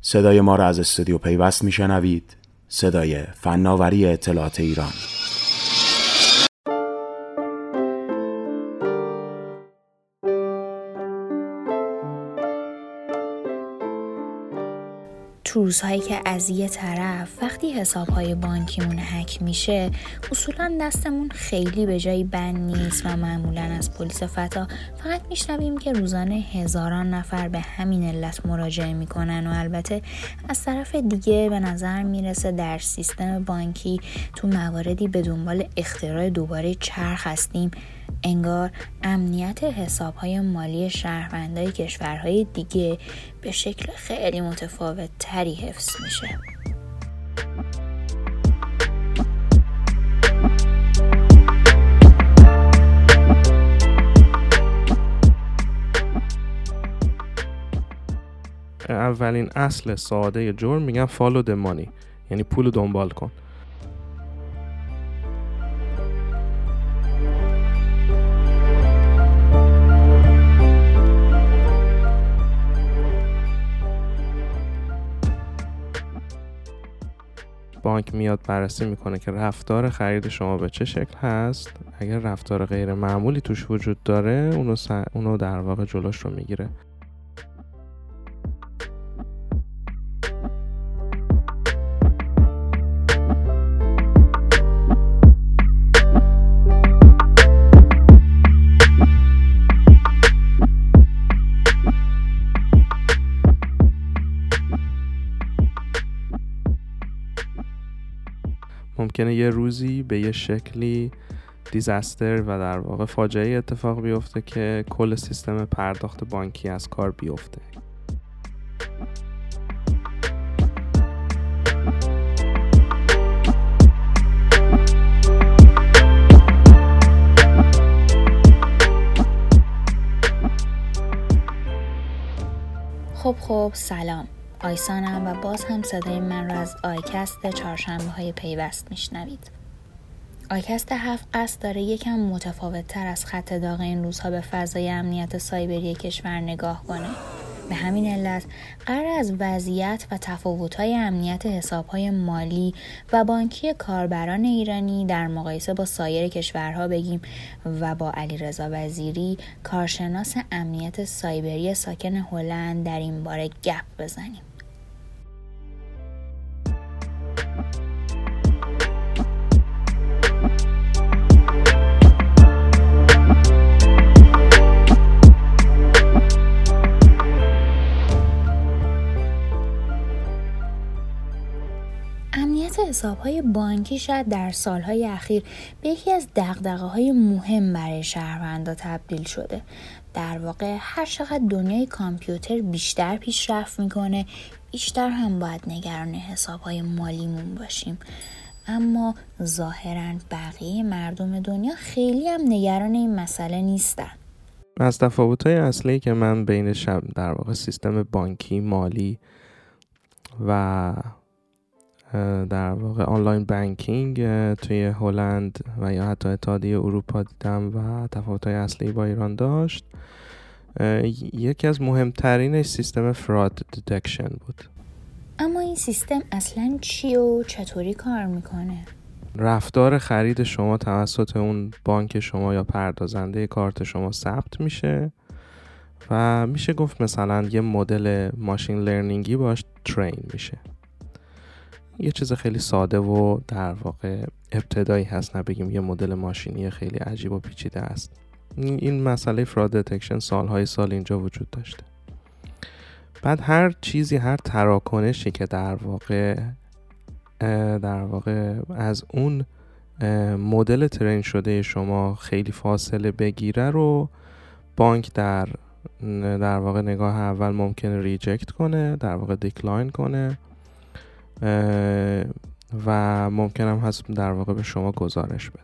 صدای ما را از استودیو پیوست میشنوید. صدای فناوری اطلاعات ایران. روزهایی که از یه طرف وقتی حسابهای بانکیمون هک میشه اصولا دستمون خیلی به جایی بند نیست و معمولا از پلیس فتا فقط میشنویم که روزانه هزاران نفر به همین علت مراجعه می‌کنن و البته از طرف دیگه به نظر می‌رسه در سیستم بانکی تو مواردی به دنبال اختراع دوباره چرخ هستیم. انگار امنیت حسابهای مالی شهروندهای کشورهای دیگه به شکل خیلی متفاوت تری حفظ میشه. اولین اصل ساده جرم میگن فالو د مانی یعنی پول دنبال کن. بانک میاد بررسی می‌کنه که رفتار خرید شما به چه شکل هست. اگر رفتار غیر معمولی توش وجود داره اونو, اونو در واقع جلوش رو می‌گیره. ممکنه یه روزی به یه شکلی دیزاستر و در واقع فاجعه اتفاق بیفته که کل سیستم پرداخت بانکی از کار بیفته. خب خب سلام. آیسانم و باز هم صدای من را از آیکست چهارشنبه های پیوست میشنوید. آیکست هفت قصد داره یکم متفاوت تر از خط داغ این روزها به فضای امنیت سایبری کشور نگاه کنه. به همین علت قرار از وضعیت و تفاوت‌های امنیت حسابهای مالی و بانکی کاربران ایرانی در مقایسه با سایر کشورها بگیم و با علیرضا وزیری کارشناس امنیت سایبری ساکن هلند در این باره گپ بزنیم. حسابهای بانکی شاید در سالهای اخیر به یکی از دقدقه های مهم برای شهروندا تبدیل شده. در واقع هر چقدر دنیای کامپیوتر بیشتر پیشرفت می‌کنه بیشتر هم باید نگران حسابهای مالیمون باشیم. اما ظاهرا بقیه مردم دنیا خیلی هم نگران این مسئله نیستن. از تفاوت های اصلی که من بین شب در واقع سیستم بانکی مالی و در واقع online banking توی هلند و یا حتی اتحادیه اروپا دیدم و تفاوت‌های اصلی با ایران داشت. یکی از مهمترینش سیستم fraud detection بود. اما این سیستم اصلا چی و چطوری کار می‌کنه؟ رفتار خرید شما توسط اون بانک شما یا پردازنده کارت شما ثبت میشه و میشه گفت مثلا یه مدل ماشین لرنینگی باش ترین میشه. یه چیز خیلی ساده و در واقع ابتدایی هست نه بگیم یه مدل ماشینی خیلی عجیب و پیچیده است. این مسئله فراد دتکشن سالهای سال اینجا وجود داشته. بعد هر چیزی هر تراکنشی که در واقع در واقع از اون مدل ترین شده شما خیلی فاصله بگیره رو بانک در در واقع نگاه اول ممکنه reject کنه در واقع decline کنه. و ممکنم هست در واقع به شما گزارش بده.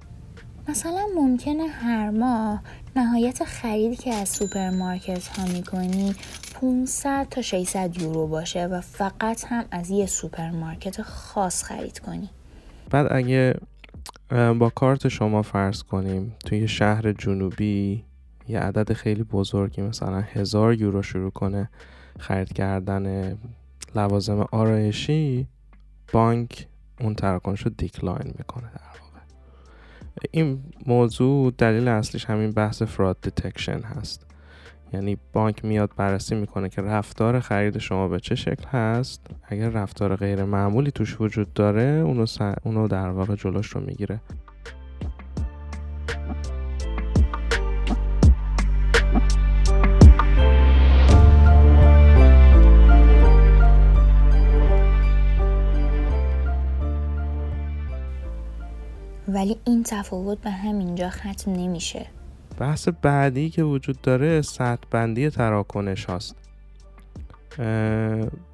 مثلا ممکنه هر ماه نهایت خریدی که از سوپرمارکت ها می‌کنی 500 تا 600 یورو باشه و فقط هم از یه سوپرمارکت خاص خرید کنی. بعد اگه با کارت شما فرض کنیم توی شهر جنوبی یه عدد خیلی بزرگی مثلا هزار یورو شروع کنه خرید کردن لوازم آرایشی بانک اون تراکنش رو decline می‌کنه در واقع. این موضوع دلیل اصلیش همین بحث fraud detection هست. یعنی بانک میاد بررسی می‌کنه که رفتار خرید شما به چه شکل هست. اگر رفتار غیر معمولی توش وجود داره اونو, اونو در واقع جلوش رو می‌گیره. ولی این تفاوت به همینجا ختم نمیشه. بحث بعدی که وجود داره سطح بندی تراکنش هاست.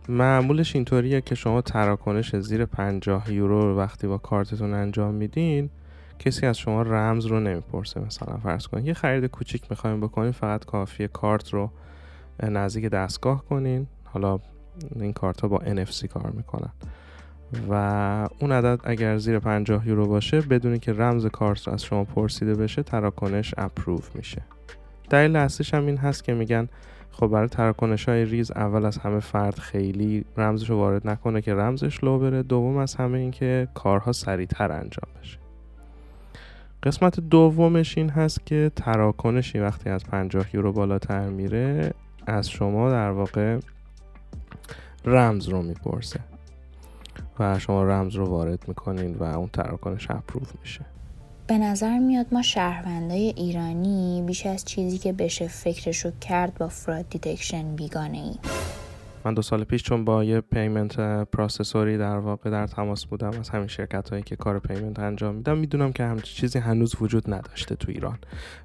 معمولش اینطوریه که شما تراکنش زیر 50 یورو وقتی با کارتتون انجام میدین کسی از شما رمز رو نمی‌پرسه. مثلا فرض کنید یه خرید کوچیک می‌خوایم بکنین فقط کافیه کارت رو نزدیک دستگاه کنین. حالا این کارت ها با NFC کار می‌کنن. و اون عدد اگر زیر 50 یورو باشه بدونی که رمز کارت از شما پرسیده بشه تراکنش اپروف میشه. دلیل اصلیش هم این هست که میگن خب برای تراکنش های ریز اول از همه فرد خیلی رمزش رو وارد نکنه که رمزش لو بره دوم از همه این که کارها سریعتر انجام بشه. قسمت دومش این هست که تراکنشی وقتی از 50 یورو بالاتر میره از شما در واقع رمز رو می‌پرسه. و شما رمز رو وارد می‌کنین و اون تراکنش اپروف میشه. به نظر میاد ما شهروندای ایرانی بیش از چیزی که بشه فکرشو کرد با fraud detection بیگانه‌ایم من دو سال پیش چون با یه payment processor ی در واقع در تماس بودم از همین شرکت هایی که کار payment انجام میدن می‌دونم که همچین چیزی هنوز وجود نداشته تو ایران.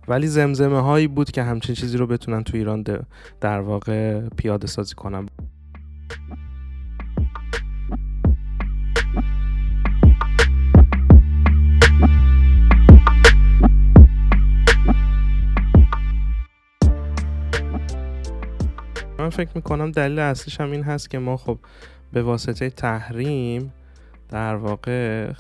ولی زمزمه هایی بود که همچین چیزی رو بتونن تو ایران در واقع پیاده سازی کنن. من فکر می‌کنم دلیل اصلیش هم این هست که ما خب به واسطه تحریم در واقع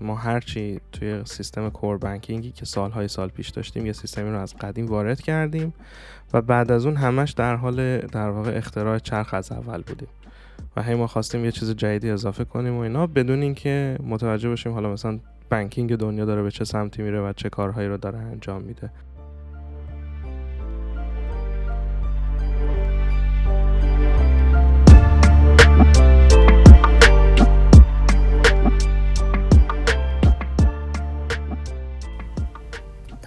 ما هرچی توی سیستم کور بانکینگی که سالهای سال پیش داشتیم یه سیستمی رو از قدیم وارد کردیم و بعد از اون همش در حال در واقع اختراع چرخ از اول بودیم و هی ما خواستیم یه چیز جدیدی اضافه کنیم و اینا بدون اینکه متوجه باشیم حالا مثلا بانکینگ دنیا داره به چه سمتی میره و چه کارهایی رو داره انجام میده.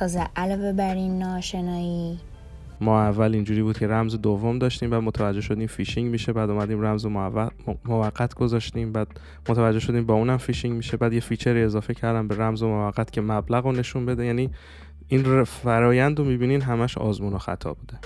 تازه علاوه بر این ناآشنایی. ما اول اینجوری بود که رمز دوم داشتیم بعد متوجه شدیم فیشینگ میشه بعد اومدیم رمز موقت گذاشتیم بعد متوجه شدیم با اونم فیشینگ میشه. بعد یه feature اضافه کردم به رمز موقت که مبلغ رو نشون بده. یعنی این فرایند رو می‌بینین همش آزمون و خطا بوده.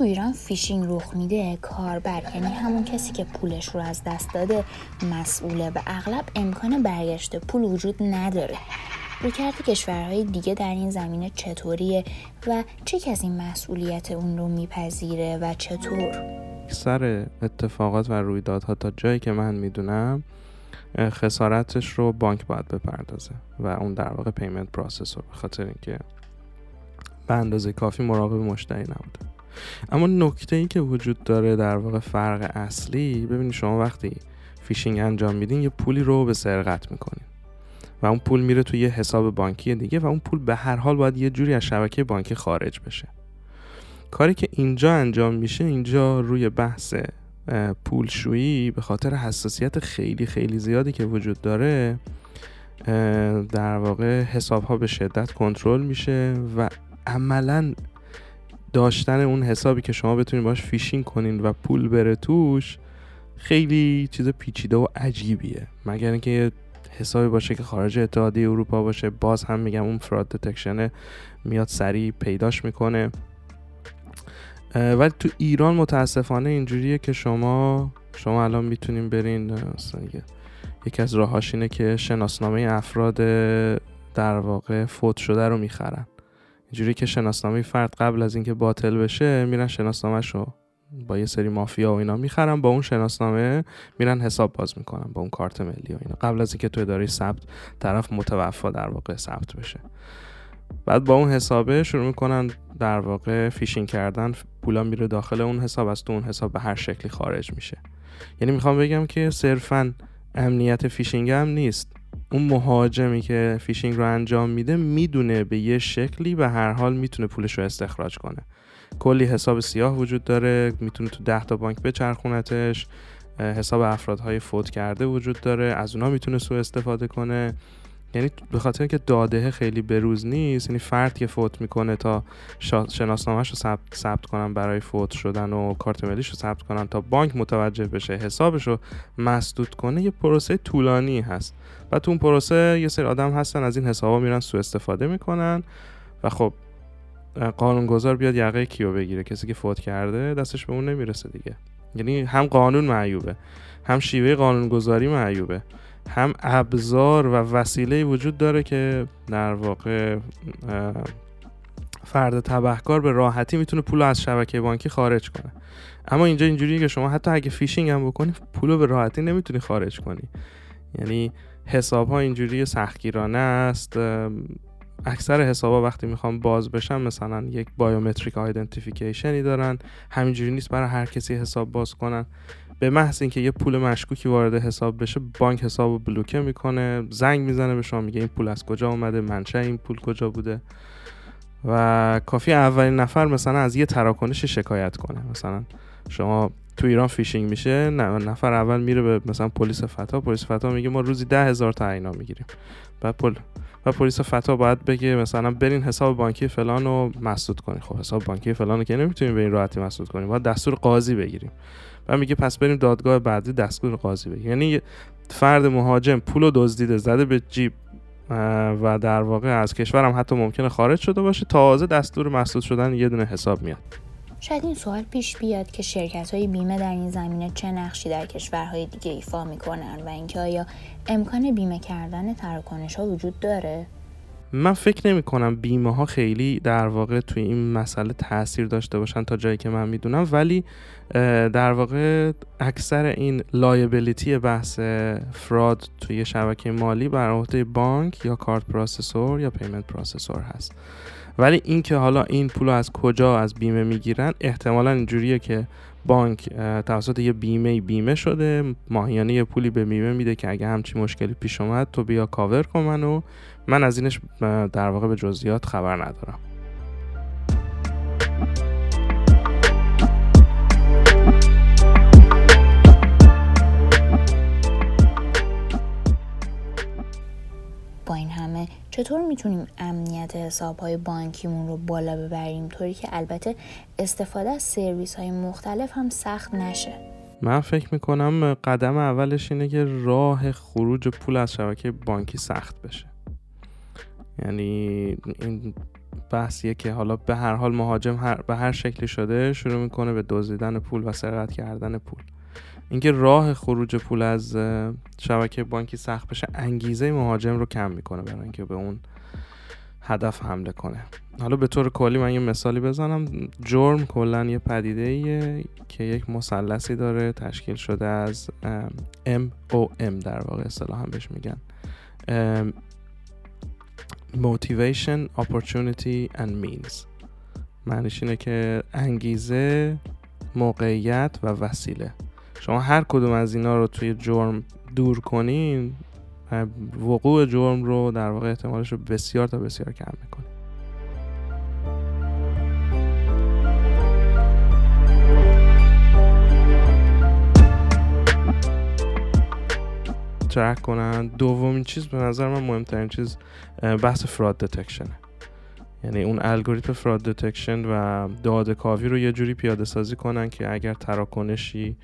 تو ایران فیشینگ رخ میده کاربر یعنی همون کسی که پولش رو از دست داده مسئوله و اغلب امکان برگشت پول وجود نداره. رویکرد کشورهای دیگه در این زمینه چطوریه و چه کسی مسئولیت اون رو میپذیره و چطور؟ سر اتفاقات و رویدادها تا جایی که من می‌دونم خسارتش رو بانک باید بپردازه و اون در واقع payment processor به خاطر اینکه به اندازه کافی مراقب مشتری نبوده. اما نکته ای که وجود داره در واقع فرق اصلی ببینید شما وقتی فیشینگ انجام میدین یه پولی رو به سرقت می‌کنین و اون پول میره توی یه حساب بانکی دیگه و اون پول به هر حال باید یه جوری از شبکه بانکی خارج بشه. کاری که اینجا انجام میشه اینجا روی بحث پولشویی به خاطر حساسیت خیلی خیلی زیادی که وجود داره در واقع حساب ها به شدت کنترل میشه و عملا داشتن اون حسابی که شما بتونید باش فیشینگ کنین و پول بره توش خیلی چیز پیچیده و عجیبیه. مگر اینکه یه حسابی باشه که خارج اتحادیه اروپا باشه باز هم میگم اون fraud detection میاد سریع پیداش می‌کنه. ولی تو ایران متاسفانه اینجوریه که شما شما الان می‌تونین برین یکی از راهاش اینه که شناسنامه افراد در واقع فوت شده رو می‌خرن. اینجوری که شناسنامه فرد قبل از اینکه باطل بشه میرن شناسنامهش رو با یه سری مافیا و اینا می‌خرن با اون شناسنامه میرن حساب باز می‌کنن با اون کارت ملی و اینا. قبل از اینکه تو اداره ثبت طرف متوفا در واقع ثبت بشه. بعد با اون حسابه شروع می‌کنن در واقع فیشینگ کردن پولا میره داخل اون حساب از تو اون حساب به هر شکلی خارج میشه. یعنی می‌خوام بگم که صرفا امنیت فیشینگ هم نیست. اون مهاجمی که فیشینگ رو انجام میده می‌دونه به یه شکلی و هر حال می‌تونه پولش رو استخراج کنه. کلی حساب سیاه وجود داره می‌تونه تو ده تا بانک بچرخونتش حساب افرادهای فوت کرده وجود داره از اونا می‌تونه سوء استفاده کنه. یعنی به خاطر که داده خیلی بروز نیست یعنی فرد که فوت می‌کنه تا شناسنامهش رو ثبت, ثبت کنن برای فوت شدن و کارت ملیش رو ثبت کنن تا بانک متوجه بشه حسابش رو مسدود کنه یه پروسه طولانی هست. و تو اون پروسه یه سری آدم هستن از این حسابا میرن سوء استفاده می‌کنن و خب قانونگذار بیاد یقه کیو بگیره کسی که فوت کرده دستش به اون نمی‌رسه دیگه. یعنی هم قانون معیوبه هم شیوه قانونگذاری معیوبه. هم ابزار و وسیله وجود داره که در واقع فرد تبهکار به راحتی می‌تونه پول از شبکه بانکی خارج کنه. اما اینجا اینجوریه که شما حتی اگه فیشینگ هم بکنی پول به راحتی نمی‌تونی خارج کنی. یعنی حساب ها اینجوری سختگیرانه است. اکثر حسابا وقتی می‌خوام باز بشن مثلا یک biometric identification ی دارن. همینجوری نیست برای هر کسی حساب باز کنن. به محض اینکه یه پول مشکوکی وارد حساب بشه بانک حساب رو بلوکه می‌کنه زنگ می‌زنه به شما میگه این پول از کجا اومده منشأ این پول کجا بوده؟ و کافیه اولین نفر مثلا از یه تراکنش شکایت کنه. مثلا شما تو ایران فیشینگ میشه نفر اول میره به مثلا پلیس فتا پلیس فتا میگه ما روزی ده هزار تا اینا می‌گیریم. بعد پل و پلیس فتا باید بگه مثلا برین حساب بانکی فلان رو مسدود کنید خب حساب بانکی فلان رو که نمی‌تونیم به این راحتی مسدود کنیم. باید دستور قاضی بگیریم. و میگه پس بریم دادگاه بعدی دستور قاضی بگیریم. یعنی فرد مهاجم پول دزدیده زده به جیب و در واقع از کشورم حتی ممکنه خارج شده باشه. تازه دستور مسدود شدن یه دونه حساب میاد. شاید این سوال پیش بیاد که شرکت های بیمه در این زمینه چه نقشی در کشورهای دیگه ایفا می‌کنن و اینکه آیا امکان بیمه کردن تراکنش ها وجود داره؟ من فکر نمی کنم بیمه ها خیلی در واقع توی این مسئله تاثیر داشته باشن تا جایی که من می‌دونم. ولی در واقع اکثر این لایبلیتی بحث fraud توی شبکه مالی بر عهده بانک یا کارت processor یا payment processor هست. ولی اینکه حالا این پول از کجا از بیمه می‌گیرن احتمالا اینجوریه که بانک توسط یه بیمه بیمه شده ماهیانه یه پولی به بیمه میده که اگه همچین مشکلی پیش اومد تو بیا کاور کن منو. من از اینش در واقع به جزئیات خبر ندارم. چطور می‌تونیم امنیت حساب های بانکیمون رو بالا ببریم؟ طوری که البته استفاده از سرویس های مختلف هم سخت نشه. من فکر می‌کنم قدم اولش اینه که راه خروج پول از شبکه بانکی سخت بشه. یعنی این بحثیه که حالا به هر حال مهاجم هر به هر شکلی شده شروع می‌کنه به دزدیدن پول و سرقت کردن پول. اینکه راه خروج پول از شبکه بانکی سخت بشه انگیزه مهاجم رو کم می‌کنه برای اینکه به اون هدف حمله کنه. حالا به طور کلی من یه مثالی بزنم. جرم کلا یه پدیده ایه که یک مثلثی داره تشکیل شده از M O M در واقع اصطلاحا بهش میگن. Motivation, opportunity and means. معنیش اینه که انگیزه موقعیت و وسیله. شما هر کدوم از اینا رو توی جرم دور کنین وقوع جرم رو در واقع احتمالش رو بسیار تا بسیار کم می‌کنه ترک کنن. دومین چیز به نظر من مهمترین چیز بحث فراد دتکشنه یعنی اون الگوریتم فراد دتکشن و داده کاوی رو یه جوری پیاده سازی کنن که اگر تراکنشی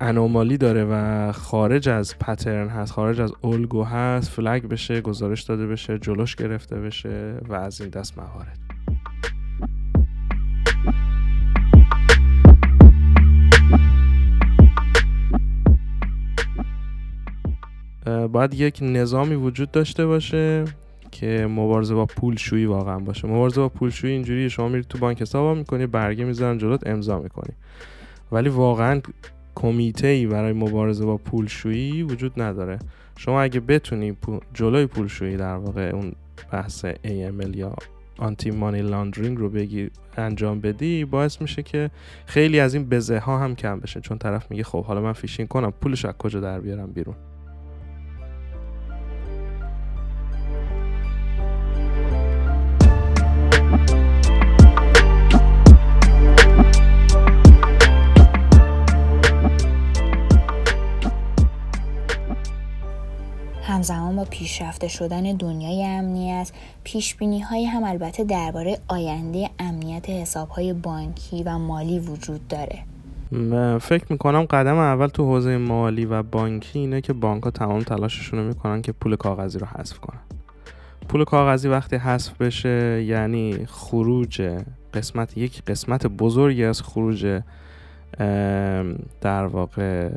انومالی داره و خارج از پترن هست خارج از الگو هست فلگ بشه گزارش داده بشه جلوش گرفته بشه و از این دست موارد باید یک نظامی وجود داشته باشه که مبارزه با پولشویی واقعا باشه. مبارزه با پولشویی اینجوری شما میرید تو بانک حساب می‌کنی برگه می‌ذارن جلوت امضا می‌کنی. ولی واقعا کمیته ای برای مبارزه با پولشویی وجود نداره. شما اگه بتونی جلوی پولشویی در واقع اون بحث AML یا anti money laundering رو بگی انجام بدی باعث میشه که خیلی از این بزه ها هم کم بشه. چون طرف میگه خب حالا من فیشینگ کنم پولش از کجا در بیارم بیرون؟ با پیشرفته شدن دنیای امنیت پیش بینی های هم البته درباره آینده امنیت حساب های بانکی و مالی وجود داره. فکر می‌کنم قدم اول تو حوزه مالی و بانکی اینه که بانک ها تمام تلاششون رو می‌کنن که پول کاغذی رو حذف کنن. پول کاغذی وقتی حذف بشه یعنی خروج قسمت یک قسمت بزرگی از خروج در واقع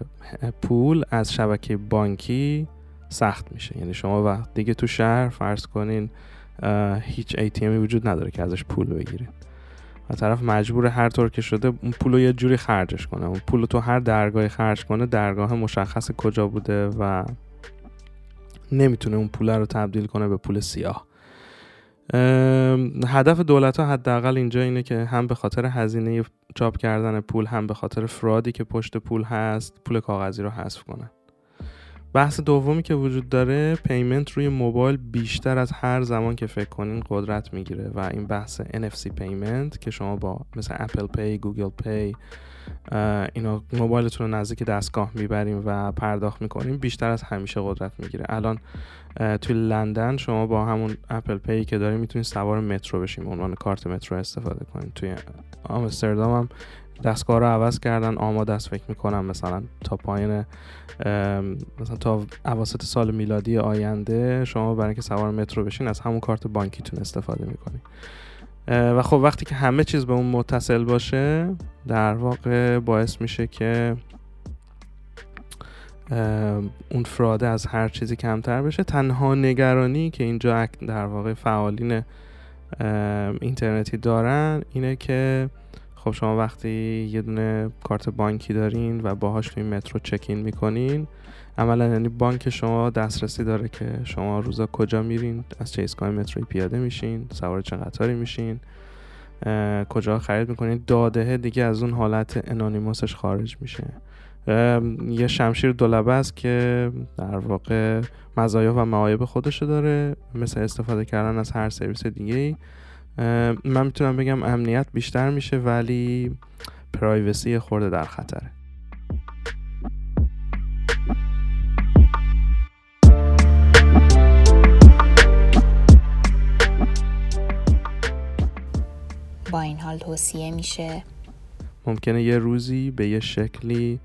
پول از شبکه بانکی سخت میشه. یعنی شما وقت دیگه تو شهر فرض کنین هیچ ATMی وجود نداره که ازش پول بگیرید و طرف مجبور هر طور که شده اون پول رو یه جوری خرجش کنه. اون پول تو هر درگاهی خرج کنه درگاه مشخص کجا بوده و نمی‌تونه اون پول رو تبدیل کنه به پول سیاه. هدف دولت ها حداقل اینجا اینه که هم به خاطر هزینه چاپ کردن پول هم به خاطر fraud ی که پشت پول هست پول کاغذی رو حذف کنن بحث دومی که وجود داره payment روی موبایل بیشتر از هر زمان که فکر کنین قدرت می‌گیره و این بحث NFC payment که شما با مثل Apple Pay، Google Pay اینا موبایلتون رو نزدیک دستگاه می‌بریم و پرداخت می‌کنیم بیشتر از همیشه قدرت می‌گیره. الان توی لندن شما با همون Apple Pay که داریم می‌تونید سوار مترو بشیم عنوان کارت مترو استفاده کنید توی آمستردام هم دستگاه رو عوض کردن آماده است فکر می‌کنم مثلا تا پایین مثلا تا اواسط سال میلادی آینده شما برای اینکه سوار مترو بشین از همون کارت بانکیتون استفاده می‌کنید و خب وقتی که همه چیز به اون متصل باشه در واقع باعث میشه که اون فراده از هر چیزی کمتر بشه. تنها نگرانی که اینجا در واقع فعالین اینترنتی دارن اینه که خب شما وقتی یه دونه کارت بانکی دارین و باهاش توی مترو چکین می‌کنین عملا یعنی بانک شما دسترسی داره که شما روزا کجا میرین از چه ایستگاه متروی پیاده میشین سوار چه قطاری میشین کجا خرید می‌کنین داده دیگه از اون حالت انانیموسش خارج میشه. یه شمشیر دولبه است که در واقع مزایا و معایب خودشو داره مثل استفاده کردن از هر سرویس دیگه ای من می‌تونم بگم امنیت بیشتر میشه ولی پرایوسی خورده در خطره. با این حال توصیه میشه. ممکنه یه روزی به یه شکلی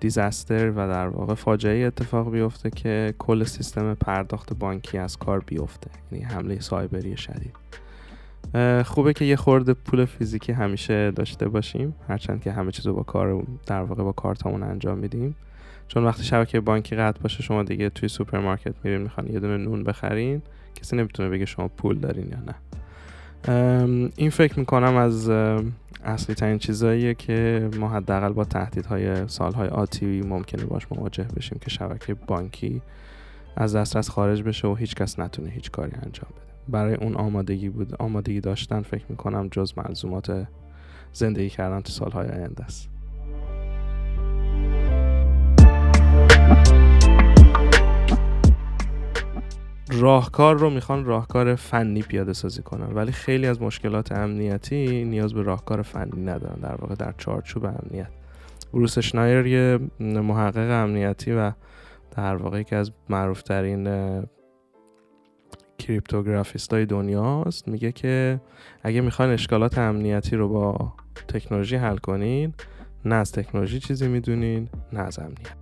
دیزاستر و در واقع فاجعه اتفاق بیفته که کل سیستم پرداخت بانکی از کار بیفته. یعنی حمله سایبری شدید. خوبه که یه خورده پول فیزیکی همیشه داشته باشیم هرچند که همه چیزو با کار در واقع با کارتمون انجام میدیم. چون وقتی شبکه بانکی قطع باشه شما دیگه توی سوپرمارکت میرین می‌خوان یه دونه نون بخرین کسی نمی‌تونه بگه شما پول دارین یا نه. این فکر می‌کنم از اصلی ترین چیزاییه که ما حداقل با تهدیدهای سالهای آتی ممکنه باش مواجه بشیم که شبکه بانکی از دسترس خارج بشه و هیچ کس نتونه هیچ کاری انجام بده. برای اون آمادگی بود آمادگی داشتن فکر می‌کنم جز ملزومات زندگی کردن تو سالهای آینده است. راهکار رو می‌خوان راهکار فنی پیاده سازی کنن ولی خیلی از مشکلات امنیتی نیاز به راهکار فنی ندارن. در واقع در چارچوب امنیت. بروس شنایر یه محقق امنیتی و در واقع یکی از معروفترین کریپتوگرافیست های دنیاست میگه که اگه می‌خواین اشکالات امنیتی رو با تکنولوژی حل کنین نه از تکنولوژی چیزی می‌دونین نه از امنیت.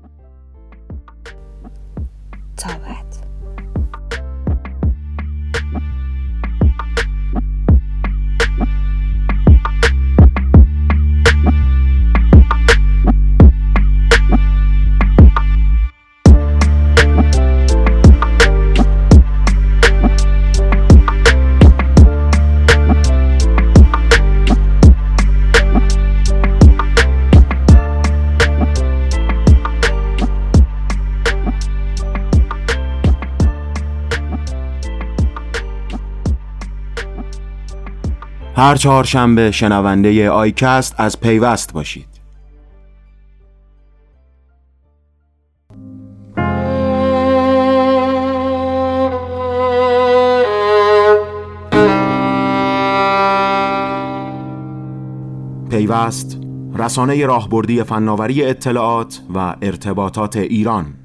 هر چهارشنبه شنونده آیکست از پیوست باشید. پیوست رسانه راهبردی فناوری اطلاعات و ارتباطات ایران.